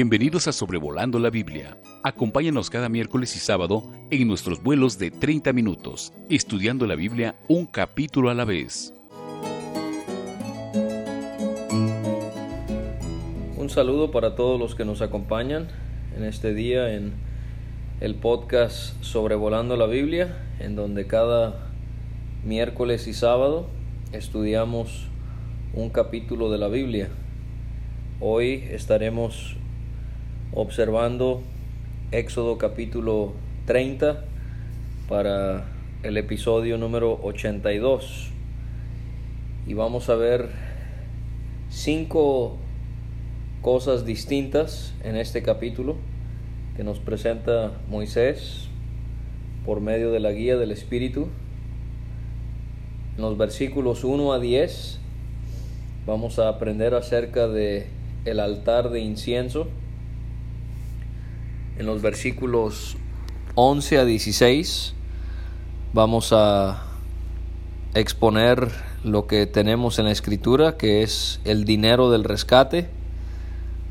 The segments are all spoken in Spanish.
Bienvenidos a Sobrevolando la Biblia. Acompáñanos cada miércoles y sábado en nuestros vuelos de 30 minutos, estudiando la Biblia un capítulo a la vez. Un saludo para todos los que nos acompañan en este día en el podcast Sobrevolando la Biblia, en donde cada miércoles y sábado estudiamos un capítulo de la Biblia. Hoy estaremos observando Éxodo capítulo 30 para el episodio número 82. Y vamos a ver cinco cosas distintas en este capítulo que nos presenta Moisés por medio de la guía del Espíritu. En los versículos 1 a 10 vamos a aprender acerca de el altar de incienso en los versículos 11 a 16 vamos a exponer lo que tenemos en la escritura, que es el dinero del rescate.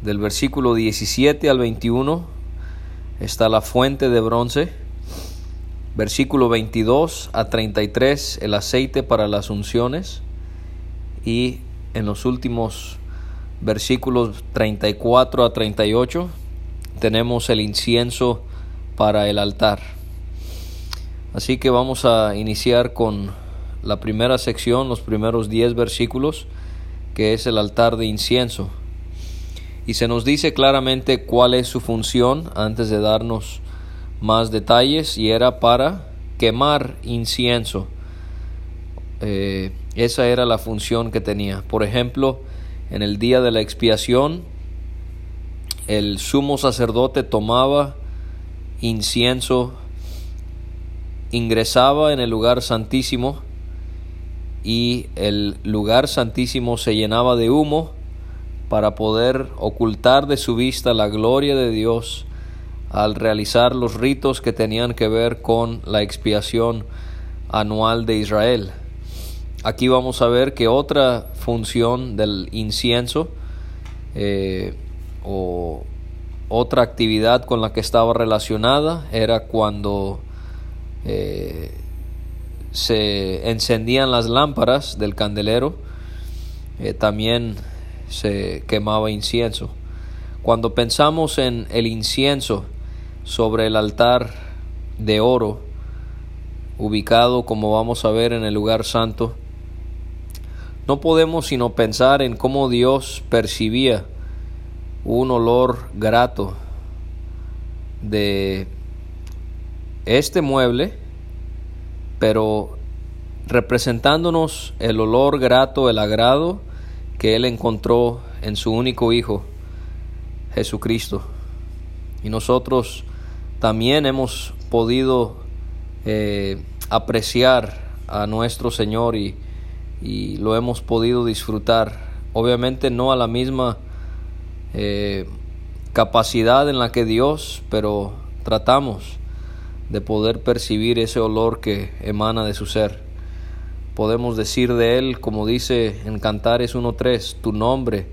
Del versículo 17 al 21 está la fuente de bronce. Versículo 22 a 33 el aceite para las unciones. Y en los últimos versículos 34 a 38 tenemos el incienso para el altar. Así que vamos a iniciar con la primera sección, los primeros 10 versículos, que es el altar de incienso. Y se nos dice claramente cuál es su función antes de darnos más detalles y era para quemar incienso. Eh, esa era la función que tenía. Por ejemplo, en el día de la expiación, el sumo sacerdote tomaba incienso, ingresaba en el lugar santísimo y el lugar santísimo se llenaba de humo para poder ocultar de su vista la gloria de Dios al realizar los ritos que tenían que ver con la expiación anual de Israel. Aquí vamos a ver que otra función del incienso eh, o otra actividad con la que estaba relacionada era cuando eh, se encendían las lámparas del candelero, eh, también se quemaba incienso. Cuando pensamos en el incienso sobre el altar de oro, ubicado como vamos a ver en el lugar santo, no podemos sino pensar en cómo Dios percibía un olor grato de este mueble, pero representándonos el olor grato, el agrado que Él encontró en su único Hijo, Jesucristo. Y nosotros también hemos podido eh, apreciar a nuestro Señor y, y lo hemos podido disfrutar. Obviamente no a la misma eh, capacidad en la que Dios, pero tratamos de poder percibir ese olor que emana de su ser. Podemos decir de Él, como dice en Cantares 1.3, tu nombre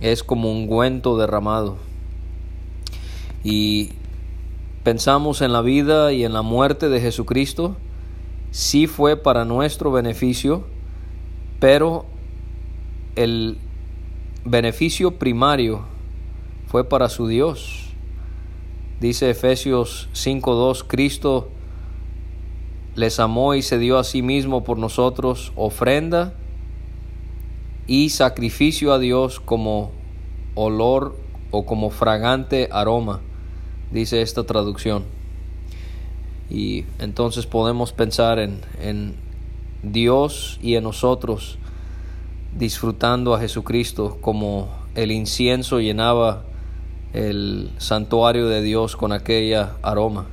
es como un ungüento derramado. Y pensamos en la vida y en la muerte de Jesucristo, sí fue para nuestro beneficio, pero el beneficio primario fue para su Dios. Dice Efesios 5.2, Cristo les amó y se dio a sí mismo por nosotros ofrenda y sacrificio a Dios como olor o como fragante aroma, dice esta traducción. Y entonces podemos pensar en, en Dios y en nosotros disfrutando a Jesucristo como el incienso llenaba el santuario de Dios con aquella aroma.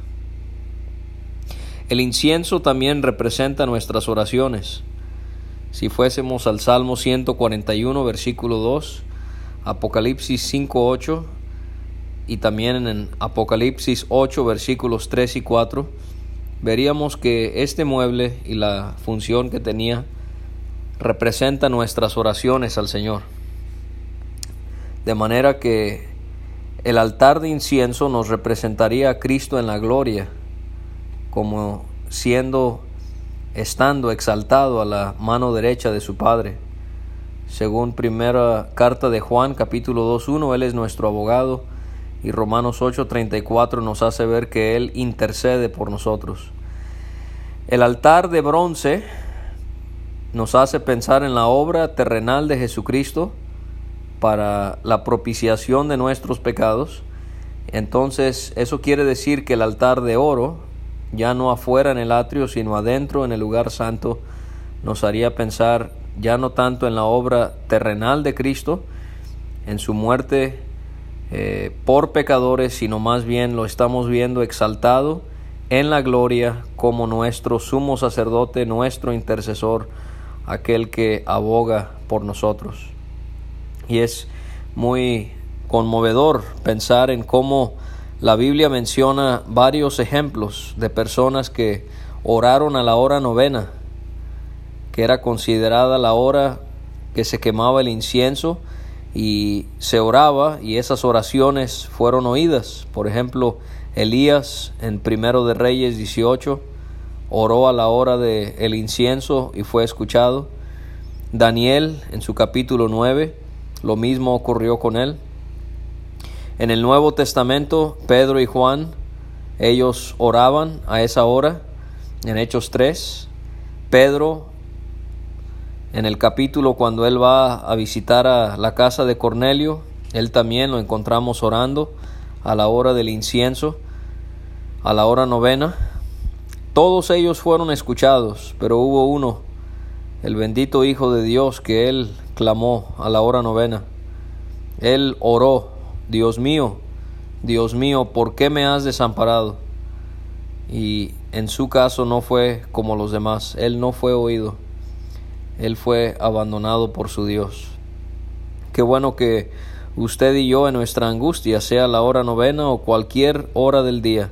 El incienso también representa nuestras oraciones. Si fuésemos al Salmo 141, versículo 2, Apocalipsis 5, 8 y también en Apocalipsis 8, versículos 3 y 4, veríamos que este mueble y la función que tenía representa nuestras oraciones al Señor. De manera que el altar de incienso nos representaría a Cristo en la gloria, como siendo, estando exaltado a la mano derecha de su Padre. Según primera carta de Juan, capítulo 2.1, Él es nuestro abogado y Romanos 8:34 nos hace ver que Él intercede por nosotros. El altar de bronce nos hace pensar en la obra terrenal de Jesucristo para la propiciación de nuestros pecados. Entonces eso quiere decir que el altar de oro, ya no afuera en el atrio, sino adentro en el lugar santo, nos haría pensar ya no tanto en la obra terrenal de Cristo, en su muerte eh, por pecadores, sino más bien lo estamos viendo exaltado en la gloria como nuestro sumo sacerdote, nuestro intercesor, aquel que aboga por nosotros. Y es muy conmovedor pensar en cómo la Biblia menciona varios ejemplos de personas que oraron a la hora novena, que era considerada la hora que se quemaba el incienso, y se oraba y esas oraciones fueron oídas. Por ejemplo, Elías en Primero de Reyes 18 oró a la hora del el incienso y fue escuchado. Daniel en su capítulo 9 lo mismo ocurrió con él. En el Nuevo Testamento, Pedro y Juan, ellos oraban a esa hora, en Hechos 3. Pedro en el capítulo cuando él va a visitar a la casa de Cornelio, él también lo encontramos orando a la hora del incienso, a la hora novena. Todos ellos fueron escuchados, pero hubo uno, el bendito Hijo de Dios, que él clamó a la hora novena. Él oró, Dios mío, Dios mío, ¿por qué me has desamparado? Y en su caso no fue como los demás, él no fue oído él fue abandonado por su Dios. Qué bueno que usted y yo en nuestra angustia, sea la hora novena o cualquier hora del día,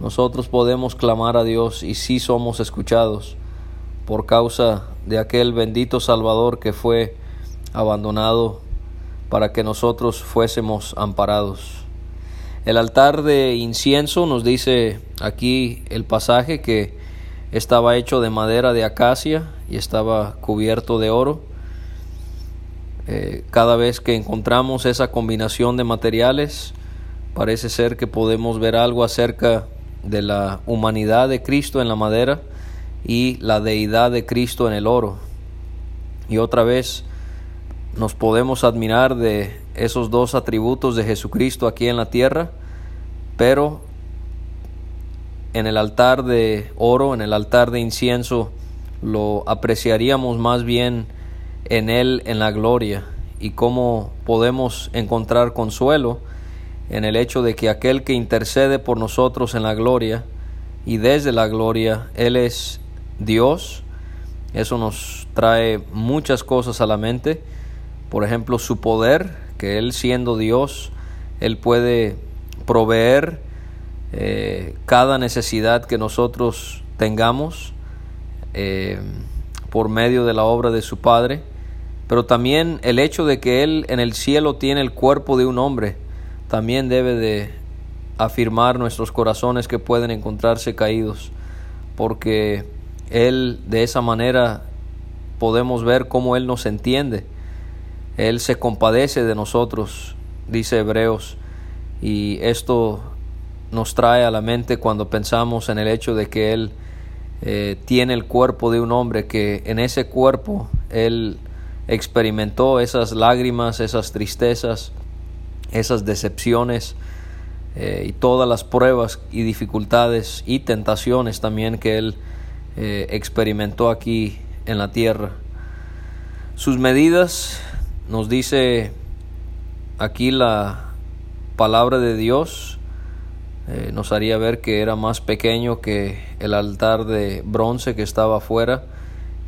nosotros podemos clamar a Dios y sí somos escuchados por causa de aquel bendito Salvador que fue abandonado para que nosotros fuésemos amparados. El altar de incienso nos dice aquí el pasaje que estaba hecho de madera de acacia y estaba cubierto de oro. Eh, cada vez que encontramos esa combinación de materiales, parece ser que podemos ver algo acerca de la humanidad de Cristo en la madera y la deidad de Cristo en el oro. Y otra vez nos podemos admirar de esos dos atributos de Jesucristo aquí en la tierra, pero en el altar de oro, en el altar de incienso, lo apreciaríamos más bien en Él en la gloria y cómo podemos encontrar consuelo en el hecho de que aquel que intercede por nosotros en la gloria y desde la gloria, Él es Dios. Eso nos trae muchas cosas a la mente. Por ejemplo, su poder, que Él siendo Dios, Él puede proveer eh, cada necesidad que nosotros tengamos eh, por medio de la obra de su Padre, pero también el hecho de que Él en el cielo tiene el cuerpo de un hombre, también debe de afirmar nuestros corazones que pueden encontrarse caídos, porque Él de esa manera podemos ver cómo Él nos entiende, Él se compadece de nosotros, dice Hebreos, y esto nos trae a la mente cuando pensamos en el hecho de que Él eh, tiene el cuerpo de un hombre, que en ese cuerpo Él experimentó esas lágrimas, esas tristezas, esas decepciones eh, y todas las pruebas y dificultades y tentaciones también que Él eh, experimentó aquí en la tierra. Sus medidas, nos dice aquí la palabra de Dios, eh, nos haría ver que era más pequeño que el altar de bronce que estaba afuera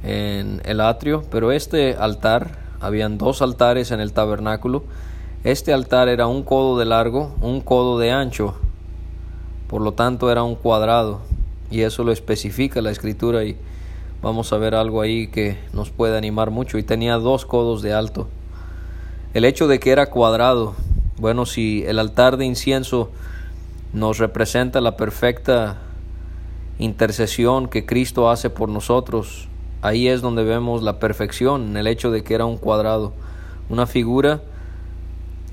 en el atrio, pero este altar, habían dos altares en el tabernáculo, este altar era un codo de largo, un codo de ancho, por lo tanto era un cuadrado, y eso lo especifica la escritura y vamos a ver algo ahí que nos puede animar mucho, y tenía dos codos de alto. El hecho de que era cuadrado Bueno, si el altar de incienso nos representa la perfecta intercesión que Cristo hace por nosotros, ahí es donde vemos la perfección en el hecho de que era un cuadrado, una figura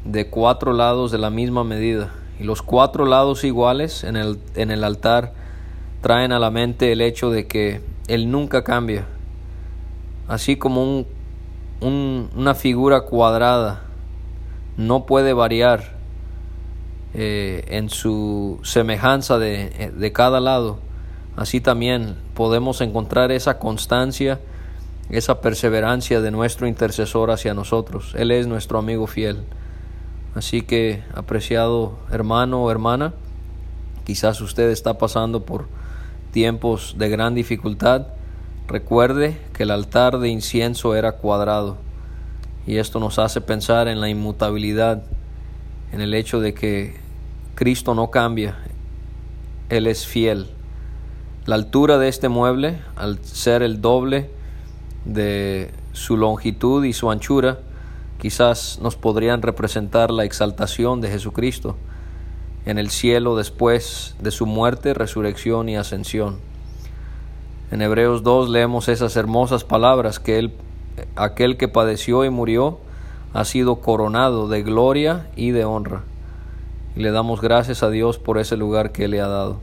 de cuatro lados de la misma medida. Y los cuatro lados iguales en el, en el altar traen a la mente el hecho de que Él nunca cambia. Así como un, un, una figura cuadrada no puede variar eh, en su semejanza de, de cada lado, así también podemos encontrar esa constancia, esa perseverancia de nuestro intercesor hacia nosotros. Él es nuestro amigo fiel. Así que, apreciado hermano o hermana, quizás usted está pasando por tiempos de gran dificultad. Recuerde que el altar de incienso era cuadrado y esto nos hace pensar en la inmutabilidad, en el hecho de que Cristo no cambia, Él es fiel. La altura de este mueble, al ser el doble de su longitud y su anchura, quizás nos podrían representar la exaltación de Jesucristo en el cielo después de su muerte, resurrección y ascensión. En Hebreos 2 leemos esas hermosas palabras que él, aquel que padeció y murió ha sido coronado de gloria y de honra. Y le damos gracias a Dios por ese lugar que le ha dado.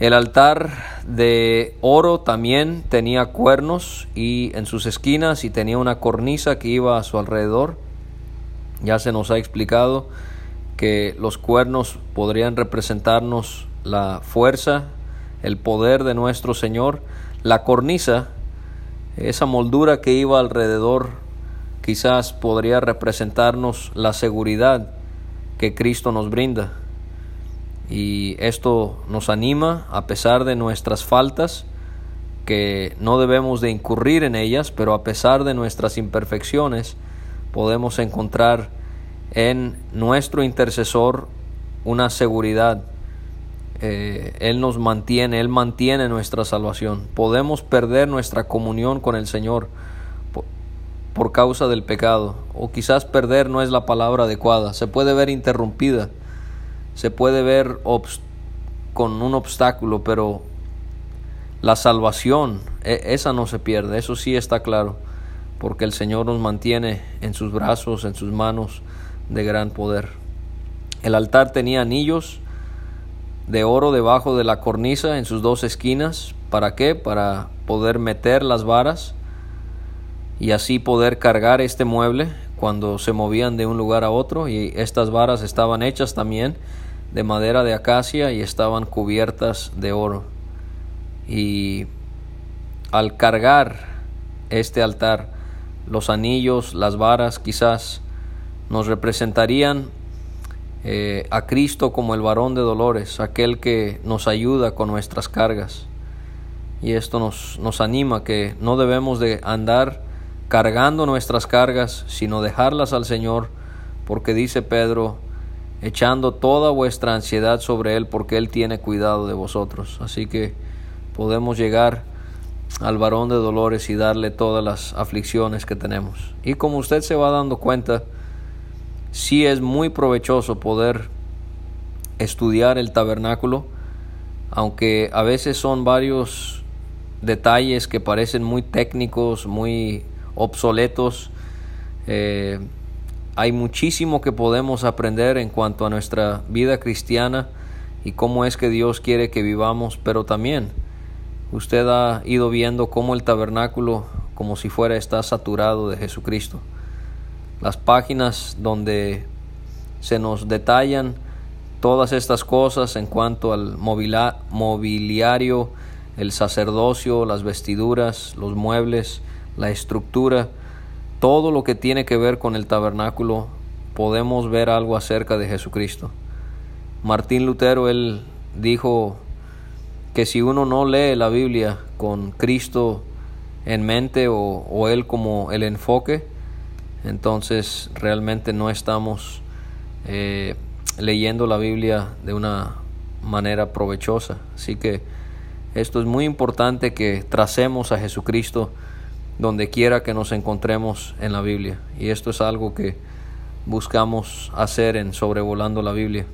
El altar de oro también tenía cuernos y en sus esquinas y tenía una cornisa que iba a su alrededor. Ya se nos ha explicado que los cuernos podrían representarnos la fuerza, el poder de nuestro Señor. La cornisa, esa moldura que iba alrededor, quizás podría representarnos la seguridad que Cristo nos brinda y esto nos anima a pesar de nuestras faltas, que no debemos de incurrir en ellas, pero a pesar de nuestras imperfecciones, podemos encontrar en nuestro intercesor una seguridad. Eh, él nos mantiene, Él mantiene nuestra salvación. Podemos perder nuestra comunión con el Señor por, por causa del pecado, o quizás perder no es la palabra adecuada, se puede ver interrumpida se puede ver con un obstáculo, pero la salvación, e, esa no se pierde, eso sí está claro, porque el Señor nos mantiene en sus brazos, en sus manos de gran poder. El altar tenía anillos de oro debajo de la cornisa en sus dos esquinas. ¿Para qué? Para poder meter las varas y así poder cargar este mueble cuando se movían de un lugar a otro y estas varas estaban hechas también de madera de acacia y estaban cubiertas de oro. Y al cargar este altar, los anillos, las varas quizás nos representarían eh, a Cristo como el varón de dolores, aquel que nos ayuda con nuestras cargas. Y esto nos, nos anima que no debemos de andar cargando nuestras cargas, sino dejarlas al Señor, porque dice Pedro, echando toda vuestra ansiedad sobre Él porque Él tiene cuidado de vosotros. Así que podemos llegar al varón de dolores y darle todas las aflicciones que tenemos. Y como usted se va dando cuenta, sí es muy provechoso poder estudiar el tabernáculo, aunque a veces son varios detalles que parecen muy técnicos, muy obsoletos. Eh, hay muchísimo que podemos aprender en cuanto a nuestra vida cristiana y cómo es que Dios quiere que vivamos, pero también usted ha ido viendo cómo el tabernáculo, como si fuera, está saturado de Jesucristo. Las páginas donde se nos detallan todas estas cosas en cuanto al mobiliario, el sacerdocio, las vestiduras, los muebles, la estructura, todo lo que tiene que ver con el tabernáculo podemos ver algo acerca de Jesucristo. Martín Lutero, él dijo que si uno no lee la Biblia con Cristo en mente o, Él como el enfoque, entonces realmente no estamos eh, leyendo la Biblia de una manera provechosa. Así que esto es muy importante que tracemos a Jesucristo donde quiera que nos encontremos en la Biblia. Y esto es algo que buscamos hacer en sobrevolando la Biblia.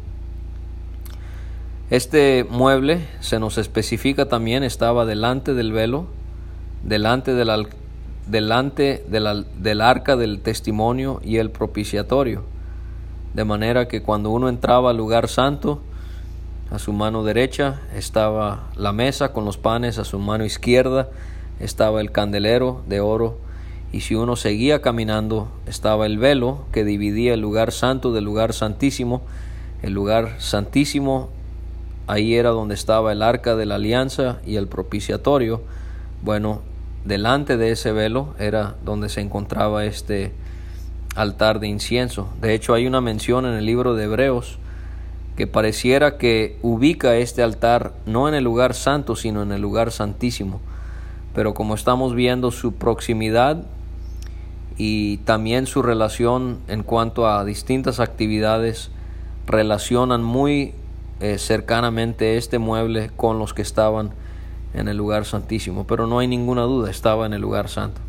Este mueble, se nos especifica también, estaba delante del velo, delante del, delante del arca del testimonio y el propiciatorio, de manera que cuando uno entraba al lugar santo, a su mano derecha estaba la mesa con los panes, a su mano izquierda estaba el candelero de oro, y si uno seguía caminando estaba el velo que dividía el lugar santo del lugar santísimo. El lugar santísimo Ahí era donde estaba el arca de la alianza y el propiciatorio. Bueno, delante de ese velo era donde se encontraba este altar de incienso. De hecho, hay una mención en el libro de Hebreos que pareciera que ubica este altar no en el lugar santo, sino en el lugar santísimo. Pero como estamos viendo su proximidad y también su relación en cuanto a distintas actividades, relacionan muy eh, cercanamente este mueble con los que estaban en el lugar santísimo, pero no hay ninguna duda, estaba en el lugar santo.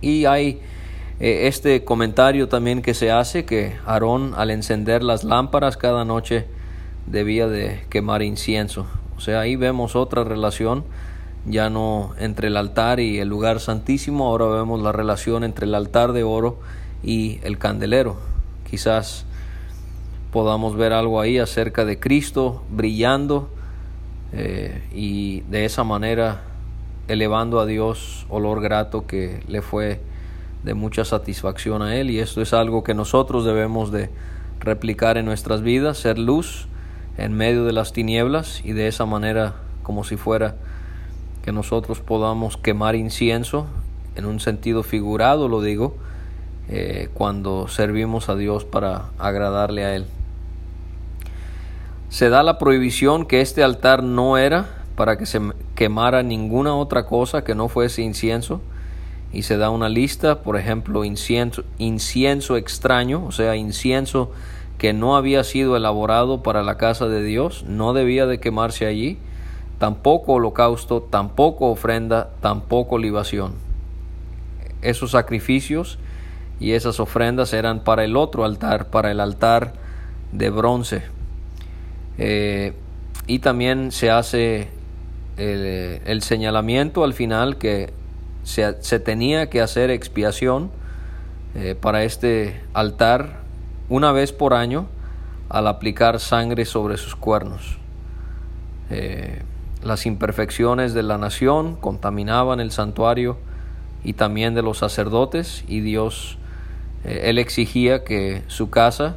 Y hay eh, este comentario también que se hace que Aarón al encender las lámparas cada noche debía de quemar incienso. O sea, ahí vemos otra relación, ya no entre el altar y el lugar santísimo, ahora vemos la relación entre el altar de oro y el candelero. Quizás podamos ver algo ahí acerca de Cristo brillando eh, y de esa manera elevando a Dios olor grato que le fue de mucha satisfacción a Él y esto es algo que nosotros debemos de replicar en nuestras vidas, ser luz en medio de las tinieblas y de esa manera como si fuera que nosotros podamos quemar incienso en un sentido figurado lo digo eh, cuando servimos a Dios para agradarle a Él. Se da la prohibición que este altar no era para que se quemara ninguna otra cosa que no fuese incienso y se da una lista, por ejemplo, incienso, incienso extraño, o sea, incienso que no había sido elaborado para la casa de Dios, no debía de quemarse allí, tampoco holocausto, tampoco ofrenda, tampoco libación. Esos sacrificios y esas ofrendas eran para el otro altar, para el altar de bronce. Eh, y también se hace el, señalamiento al final que se, tenía que hacer expiación eh, para este altar una vez por año al aplicar sangre sobre sus cuernos. Eh, las imperfecciones de la nación contaminaban el santuario y también de los sacerdotes y Dios, él exigía que su casa,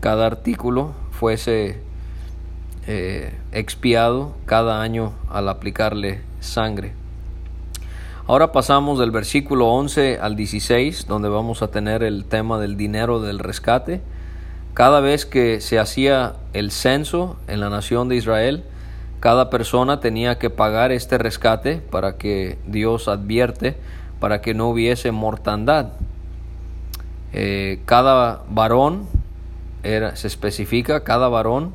cada artículo fuese eh, expiado cada año al aplicarle sangre. Ahora pasamos del versículo 11 al 16, donde vamos a tener el tema del dinero del rescate. Cada vez que se hacía el censo en la nación de Israel, cada persona tenía que pagar este rescate para que Dios advierte, para que no hubiese mortandad. Eh, cada varón, era, se especifica, cada varón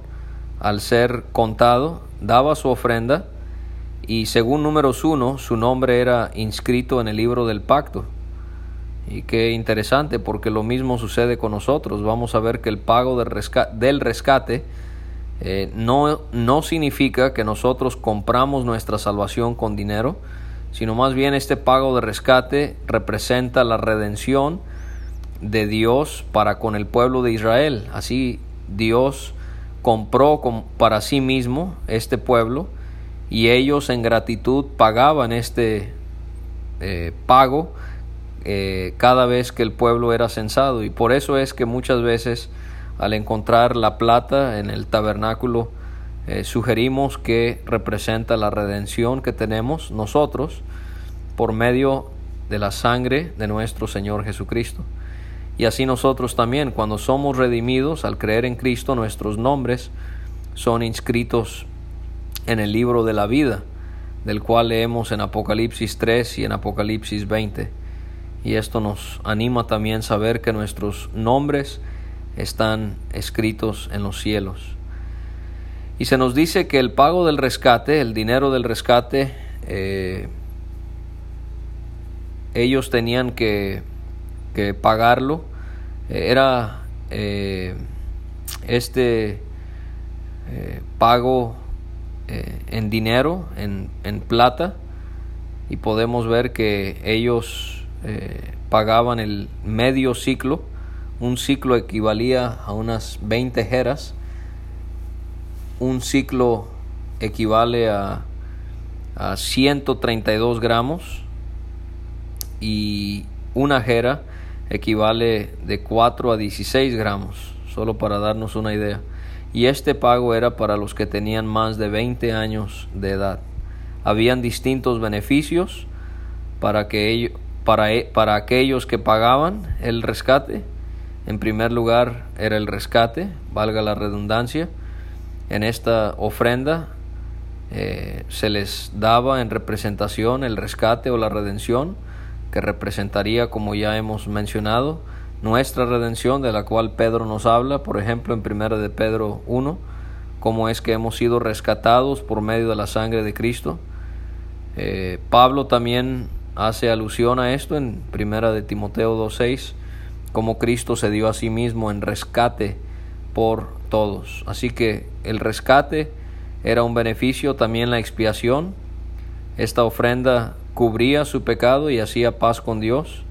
al ser contado, daba su ofrenda y según números uno, su nombre era inscrito en el libro del pacto. Y qué interesante, porque lo mismo sucede con nosotros. Vamos a ver que el pago del rescate eh, no, no significa que nosotros compramos nuestra salvación con dinero, sino más bien este pago de rescate representa la redención de Dios para con el pueblo de Israel. Así Dios compró para sí mismo este pueblo y ellos en gratitud pagaban este eh, pago eh, cada vez que el pueblo era censado y por eso es que muchas veces al encontrar la plata en el tabernáculo eh, sugerimos que representa la redención que tenemos nosotros por medio de la sangre de nuestro Señor Jesucristo. Y así nosotros también, cuando somos redimidos al creer en Cristo, nuestros nombres son inscritos en el libro de la vida, del cual leemos en Apocalipsis 3 y en Apocalipsis 20. Y esto nos anima también saber que nuestros nombres están escritos en los cielos. Y se nos dice que el pago del rescate, el dinero del rescate, eh, ellos tenían que, que pagarlo. Era eh, este eh, pago eh, en dinero, en, en, plata, y podemos ver que ellos pagaban el medio ciclo, un ciclo equivalía a unas 20 jeras, un ciclo equivale a, a 132 gramos y una jera equivale de 4 a 16 gramos, solo para darnos una idea. Y este pago era para los que tenían más de 20 años de edad. Habían distintos beneficios para, que para, e, para aquellos que pagaban el rescate. En primer lugar era el rescate, valga la redundancia. En esta ofrenda eh, se les daba en representación el rescate o la redención que representaría, como ya hemos mencionado, nuestra redención de la cual Pedro nos habla, por ejemplo, en 1 de Pedro 1, cómo es que hemos sido rescatados por medio de la sangre de Cristo. Eh, Pablo también hace alusión a esto en 1 de Timoteo 2.6, cómo Cristo se dio a sí mismo en rescate por todos. Así que el rescate era un beneficio, también la expiación. Esta ofrenda cubría su pecado y hacía paz con Dios.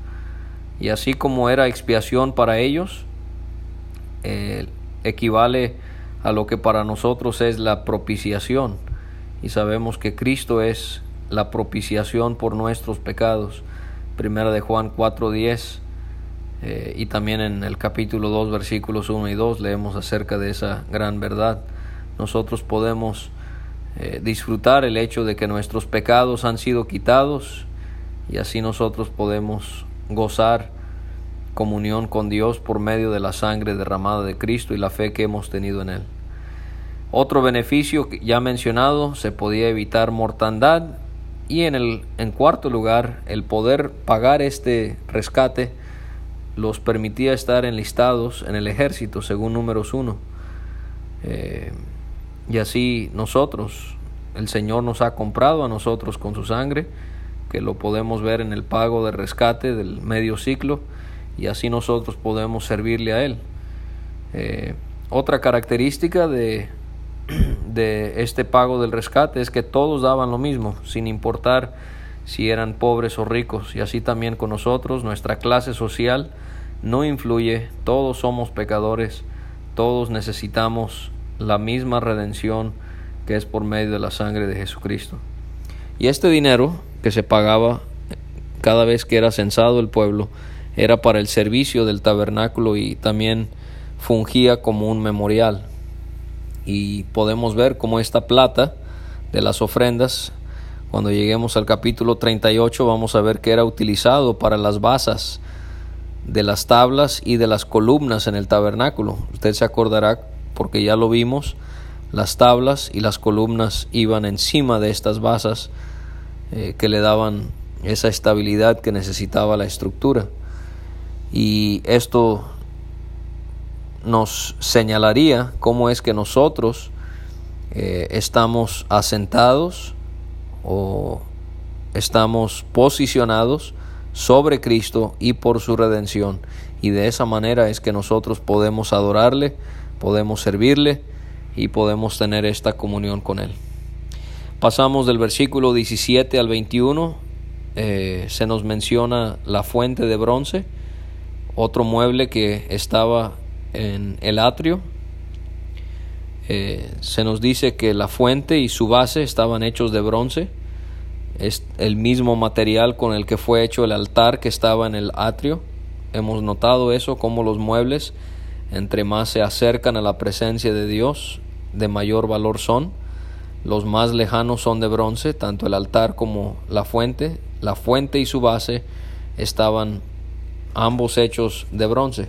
Y así como era expiación para ellos, eh, equivale a lo que para nosotros es la propiciación. Y sabemos que Cristo es la propiciación por nuestros pecados. Primera de Juan 4.10 eh, y también en el capítulo 2 versículos 1 y 2 leemos acerca de esa gran verdad. Nosotros podemos eh, disfrutar el hecho de que nuestros pecados han sido quitados y así nosotros podemos gozar comunión con Dios por medio de la sangre derramada de Cristo y la fe que hemos tenido en Él. Otro beneficio ya mencionado, se podía evitar mortandad y en, el, en cuarto lugar, el poder pagar este rescate los permitía estar enlistados en el ejército, según números 1. Y así nosotros, el Señor nos ha comprado a nosotros con su sangre, que lo podemos ver en el pago de rescate del medio ciclo, y así nosotros podemos servirle a Él. Eh, otra característica de, de este pago del rescate es que todos daban lo mismo, sin importar si eran pobres o ricos, y así también con nosotros, nuestra clase social no influye, todos somos pecadores, todos necesitamos la misma redención que es por medio de la sangre de Jesucristo. Y este dinero que se pagaba cada vez que era censado el pueblo era para el servicio del tabernáculo y también fungía como un memorial. Y podemos ver cómo esta plata de las ofrendas, cuando lleguemos al capítulo 38, vamos a ver que era utilizado para las basas de las tablas y de las columnas en el tabernáculo. Usted se acordará porque ya lo vimos, las tablas y las columnas iban encima de estas basas eh, que le daban esa estabilidad que necesitaba la estructura. Y esto nos señalaría cómo es que nosotros eh, estamos asentados o estamos posicionados sobre Cristo y por su redención. Y de esa manera es que nosotros podemos adorarle, podemos servirle y podemos tener esta comunión con Él. Pasamos del versículo 17 al 21, eh, se nos menciona la fuente de bronce, otro mueble que estaba en el atrio. Eh, se nos dice que la fuente y su base estaban hechos de bronce, es el mismo material con el que fue hecho el altar que estaba en el atrio. Hemos notado eso, como los muebles entre más se acercan a la presencia de Dios, de mayor valor son. Los más lejanos son de bronce, tanto el altar como la fuente. La fuente y su base estaban ambos hechos de bronce.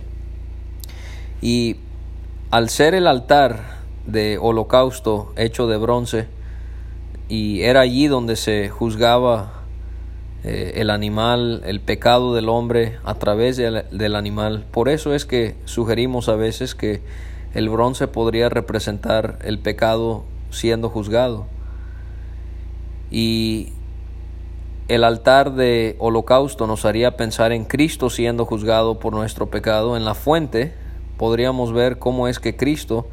Y al ser el altar de holocausto hecho de bronce, y era allí donde se juzgaba eh, el animal, el pecado del hombre a través del animal. Por eso es que sugerimos a veces que el bronce podría representar el pecado siendo juzgado. Y el altar de holocausto nos haría pensar en Cristo siendo juzgado por nuestro pecado. En la fuente podríamos ver cómo es que Cristo,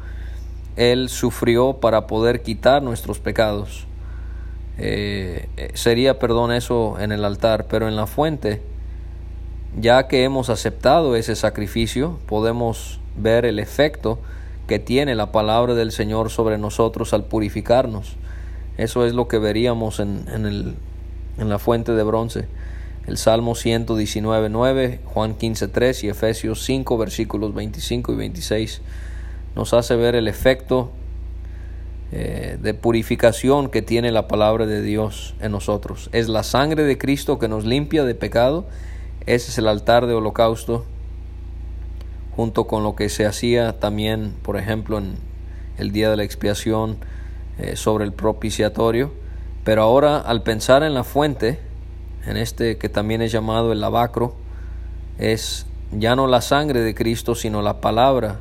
Él sufrió para poder quitar nuestros pecados. Eh, sería, perdón, eso en el altar, pero en la fuente, ya que hemos aceptado ese sacrificio, podemos ver el efecto que tiene la palabra del Señor sobre nosotros al purificarnos. Eso es lo que veríamos en, en el en la fuente de bronce. El Salmo 119, 9, Juan 15, 3 y Efesios 5, versículos 25 y 26 nos hace ver el efecto eh, de purificación que tiene la palabra de Dios en nosotros. Es la sangre de Cristo que nos limpia de pecado. Ese es el altar de holocausto, junto con lo que se hacía también, por ejemplo, en el día de la expiación eh, sobre el propiciatorio. Pero ahora al pensar en la fuente, en este que también es llamado el lavacro, es ya no la sangre de Cristo, sino la palabra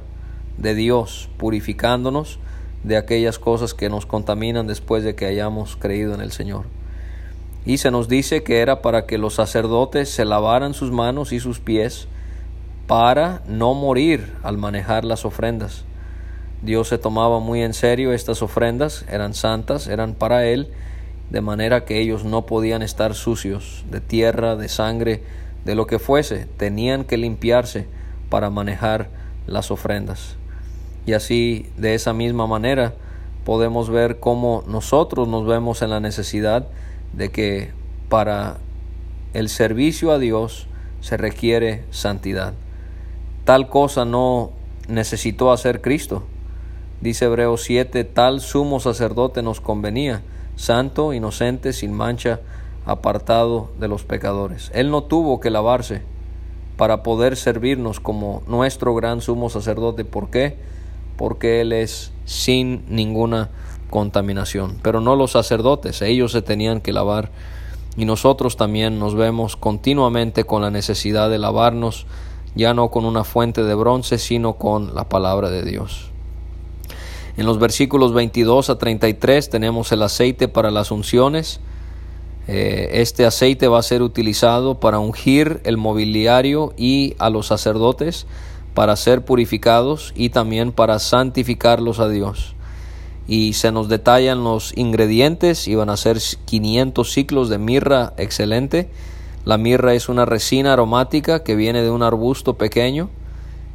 de Dios, purificándonos de aquellas cosas que nos contaminan después de que hayamos creído en el Señor. Y se nos dice que era para que los sacerdotes se lavaran sus manos y sus pies para no morir al manejar las ofrendas. Dios se tomaba muy en serio estas ofrendas, eran santas, eran para Él, de manera que ellos no podían estar sucios de tierra, de sangre, de lo que fuese, tenían que limpiarse para manejar las ofrendas. Y así, de esa misma manera, podemos ver cómo nosotros nos vemos en la necesidad de que para el servicio a Dios se requiere santidad. Tal cosa no necesitó hacer Cristo. Dice Hebreos 7, tal sumo sacerdote nos convenía santo, inocente, sin mancha, apartado de los pecadores. Él no tuvo que lavarse para poder servirnos como nuestro gran sumo sacerdote. ¿Por qué? Porque Él es sin ninguna contaminación. Pero no los sacerdotes, ellos se tenían que lavar. Y nosotros también nos vemos continuamente con la necesidad de lavarnos, ya no con una fuente de bronce, sino con la palabra de Dios. En los versículos 22 a 33 tenemos el aceite para las unciones. Eh, este aceite va a ser utilizado para ungir el mobiliario y a los sacerdotes para ser purificados y también para santificarlos a Dios. Y se nos detallan los ingredientes y van a ser 500 ciclos de mirra excelente. La mirra es una resina aromática que viene de un arbusto pequeño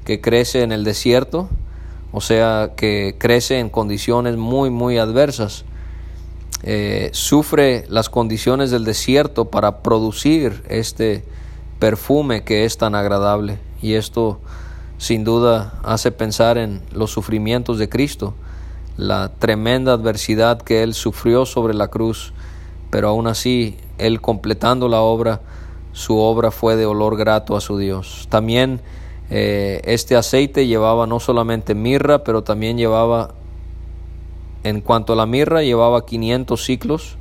que crece en el desierto o sea que crece en condiciones muy muy adversas. Eh, sufre las condiciones del desierto para producir este perfume que es tan agradable y esto sin duda hace pensar en los sufrimientos de Cristo, la tremenda adversidad que Él sufrió sobre la cruz, pero aún así Él completando la obra, su obra fue de olor grato a su Dios. También eh, este aceite llevaba no solamente mirra, pero también llevaba, en cuanto a la mirra, llevaba 500 ciclos.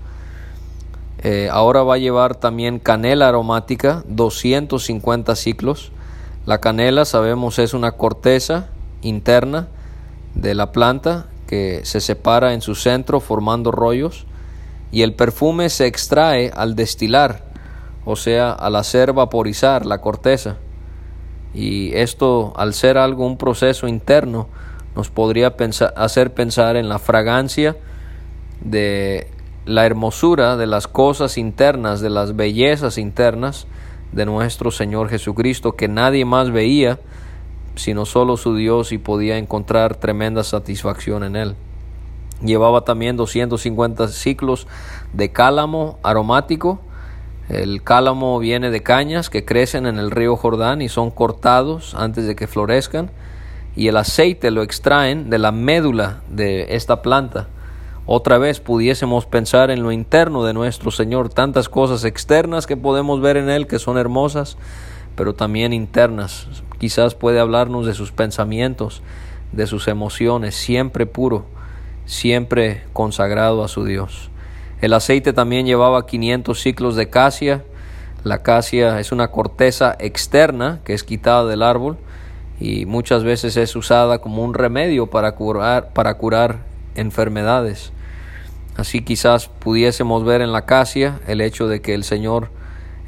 Eh, ahora va a llevar también canela aromática, 250 ciclos. La canela, sabemos, es una corteza interna de la planta que se separa en su centro formando rollos y el perfume se extrae al destilar, o sea, al hacer vaporizar la corteza. Y esto, al ser algo, un proceso interno, nos podría hacer pensar en la fragancia de la hermosura de las cosas internas, de las bellezas internas de nuestro Señor Jesucristo, que nadie más veía, sino solo su Dios y podía encontrar tremenda satisfacción en él. Llevaba también 250 ciclos de cálamo aromático, el cálamo viene de cañas que crecen en el río Jordán y son cortados antes de que florezcan y el aceite lo extraen de la médula de esta planta. Otra vez pudiésemos pensar en lo interno de nuestro Señor, tantas cosas externas que podemos ver en Él que son hermosas, pero también internas. Quizás puede hablarnos de sus pensamientos, de sus emociones, siempre puro, siempre consagrado a su Dios. El aceite también llevaba 500 ciclos de casia. La casia es una corteza externa que es quitada del árbol y muchas veces es usada como un remedio para curar, para curar enfermedades. Así quizás pudiésemos ver en la acacia el hecho de que el Señor,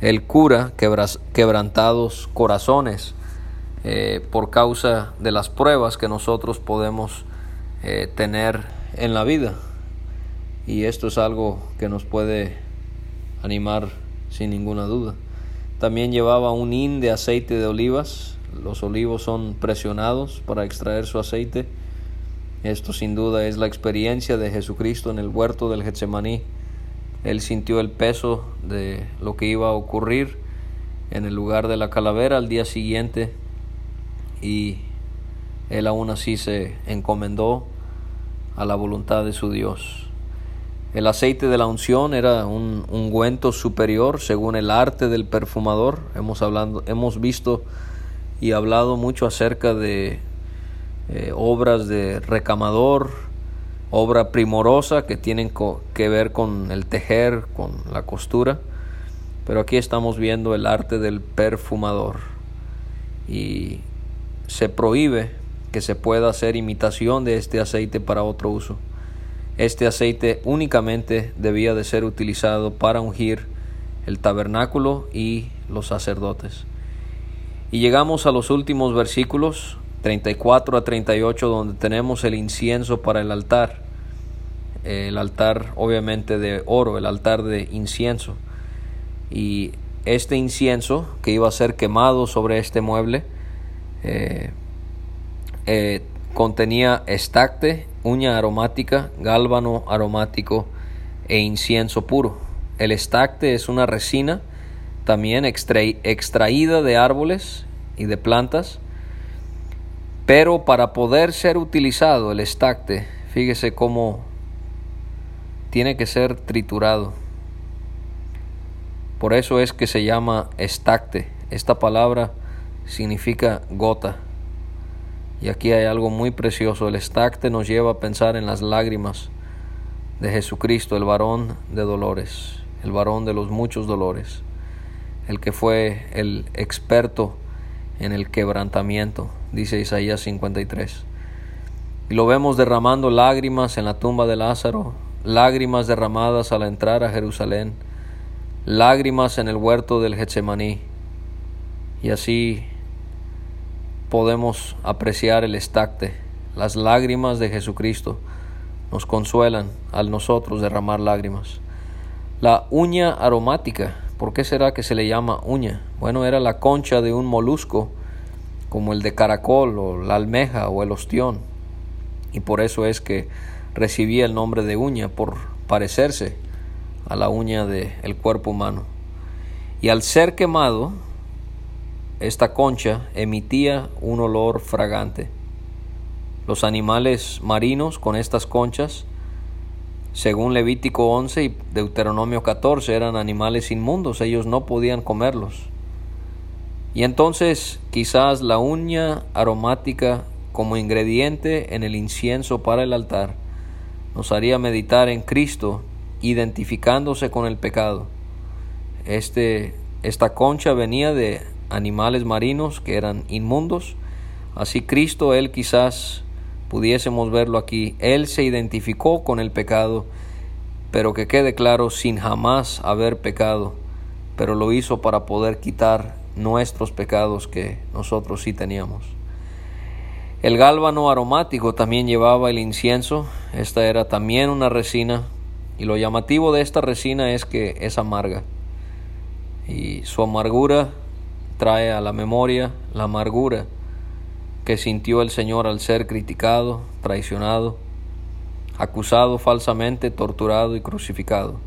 el cura quebrantados corazones eh, por causa de las pruebas que nosotros podemos eh, tener en la vida. Y esto es algo que nos puede animar sin ninguna duda. También llevaba un hin de aceite de olivas. Los olivos son presionados para extraer su aceite esto sin duda es la experiencia de Jesucristo en el huerto del Getsemaní. Él sintió el peso de lo que iba a ocurrir en el lugar de la calavera al día siguiente y él aún así se encomendó a la voluntad de su Dios. El aceite de la unción era un ungüento superior según el arte del perfumador. Hemos, hablando, hemos visto y hablado mucho acerca de eh, obras de recamador, obra primorosa que tienen que ver con el tejer, con la costura, pero aquí estamos viendo el arte del perfumador y se prohíbe que se pueda hacer imitación de este aceite para otro uso. Este aceite únicamente debía de ser utilizado para ungir el tabernáculo y los sacerdotes. Y llegamos a los últimos versículos 34 a 38 donde tenemos el incienso para el altar. El altar obviamente de oro, el altar de incienso. Y este incienso que iba a ser quemado sobre este mueble eh, eh, contenía estacte, uña aromática, gálbano aromático e incienso puro. El estacte es una resina también extraída de árboles y de plantas pero para poder ser utilizado el estacte, fíjese cómo tiene que ser triturado. Por eso es que se llama estacte. Esta palabra significa gota. Y aquí hay algo muy precioso. El estacte nos lleva a pensar en las lágrimas de Jesucristo, el varón de dolores, el varón de los muchos dolores, el que fue el experto en el quebrantamiento, dice Isaías 53. Y lo vemos derramando lágrimas en la tumba de Lázaro, lágrimas derramadas al entrar a Jerusalén, lágrimas en el huerto del Getsemaní. Y así podemos apreciar el estacte. Las lágrimas de Jesucristo nos consuelan al nosotros derramar lágrimas. La uña aromática ¿Por qué será que se le llama uña? Bueno, era la concha de un molusco, como el de caracol o la almeja o el ostión, y por eso es que recibía el nombre de uña, por parecerse a la uña del cuerpo humano. Y al ser quemado, esta concha emitía un olor fragante. Los animales marinos con estas conchas según Levítico 11 y Deuteronomio 14, eran animales inmundos, ellos no podían comerlos. Y entonces quizás la uña aromática como ingrediente en el incienso para el altar nos haría meditar en Cristo identificándose con el pecado. Este, esta concha venía de animales marinos que eran inmundos, así Cristo, él quizás pudiésemos verlo aquí, Él se identificó con el pecado, pero que quede claro, sin jamás haber pecado, pero lo hizo para poder quitar nuestros pecados que nosotros sí teníamos. El gálbano aromático también llevaba el incienso, esta era también una resina, y lo llamativo de esta resina es que es amarga, y su amargura trae a la memoria la amargura que sintió el Señor al ser criticado, traicionado, acusado falsamente, torturado y crucificado.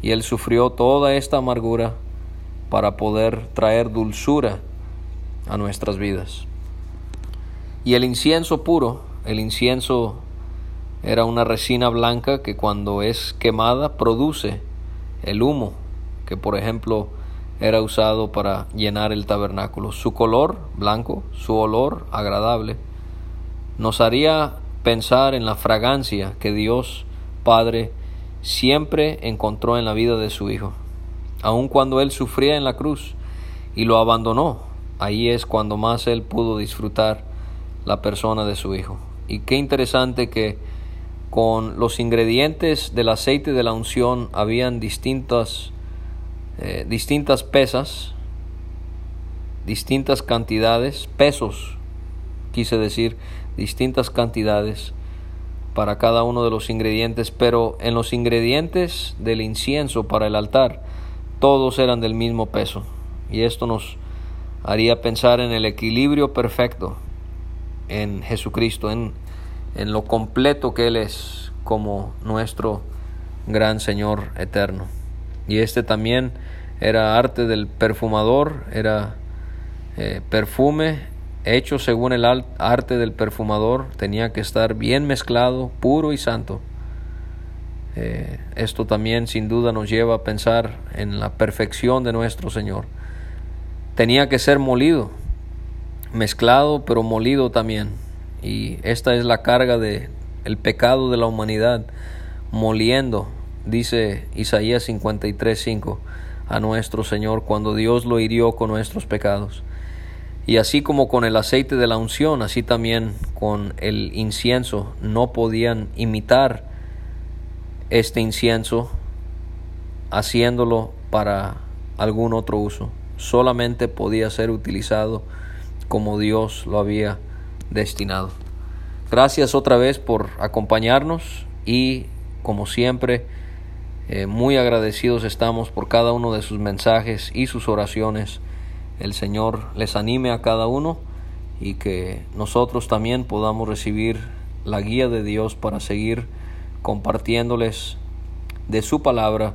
Y Él sufrió toda esta amargura para poder traer dulzura a nuestras vidas. Y el incienso puro, el incienso era una resina blanca que cuando es quemada produce el humo, que por ejemplo era usado para llenar el tabernáculo. Su color blanco, su olor agradable, nos haría pensar en la fragancia que Dios Padre siempre encontró en la vida de su Hijo. Aun cuando Él sufría en la cruz y lo abandonó, ahí es cuando más Él pudo disfrutar la persona de su Hijo. Y qué interesante que con los ingredientes del aceite de la unción habían distintas, eh, distintas pesas, distintas cantidades, pesos, quise decir, distintas cantidades para cada uno de los ingredientes, pero en los ingredientes del incienso para el altar, todos eran del mismo peso. Y esto nos haría pensar en el equilibrio perfecto en Jesucristo, en, en lo completo que Él es como nuestro gran Señor eterno. Y este también era arte del perfumador, era eh, perfume hecho según el arte del perfumador, tenía que estar bien mezclado, puro y santo. Eh, esto también sin duda nos lleva a pensar en la perfección de nuestro Señor. Tenía que ser molido, mezclado pero molido también. Y esta es la carga de el pecado de la humanidad moliendo, dice Isaías 53:5 a nuestro Señor cuando Dios lo hirió con nuestros pecados. Y así como con el aceite de la unción, así también con el incienso, no podían imitar este incienso haciéndolo para algún otro uso. Solamente podía ser utilizado como Dios lo había destinado. Gracias otra vez por acompañarnos y como siempre eh, muy agradecidos estamos por cada uno de sus mensajes y sus oraciones. El Señor les anime a cada uno y que nosotros también podamos recibir la guía de Dios para seguir compartiéndoles de su palabra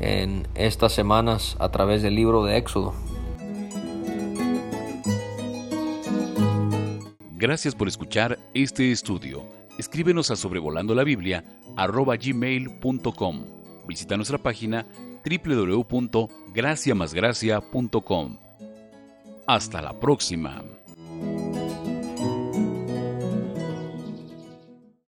en estas semanas a través del libro de Éxodo. Gracias por escuchar este estudio. Escríbenos a sobrevolando la Biblia gmail.com. Visita nuestra página www.graciamasgracia.com. Hasta la próxima.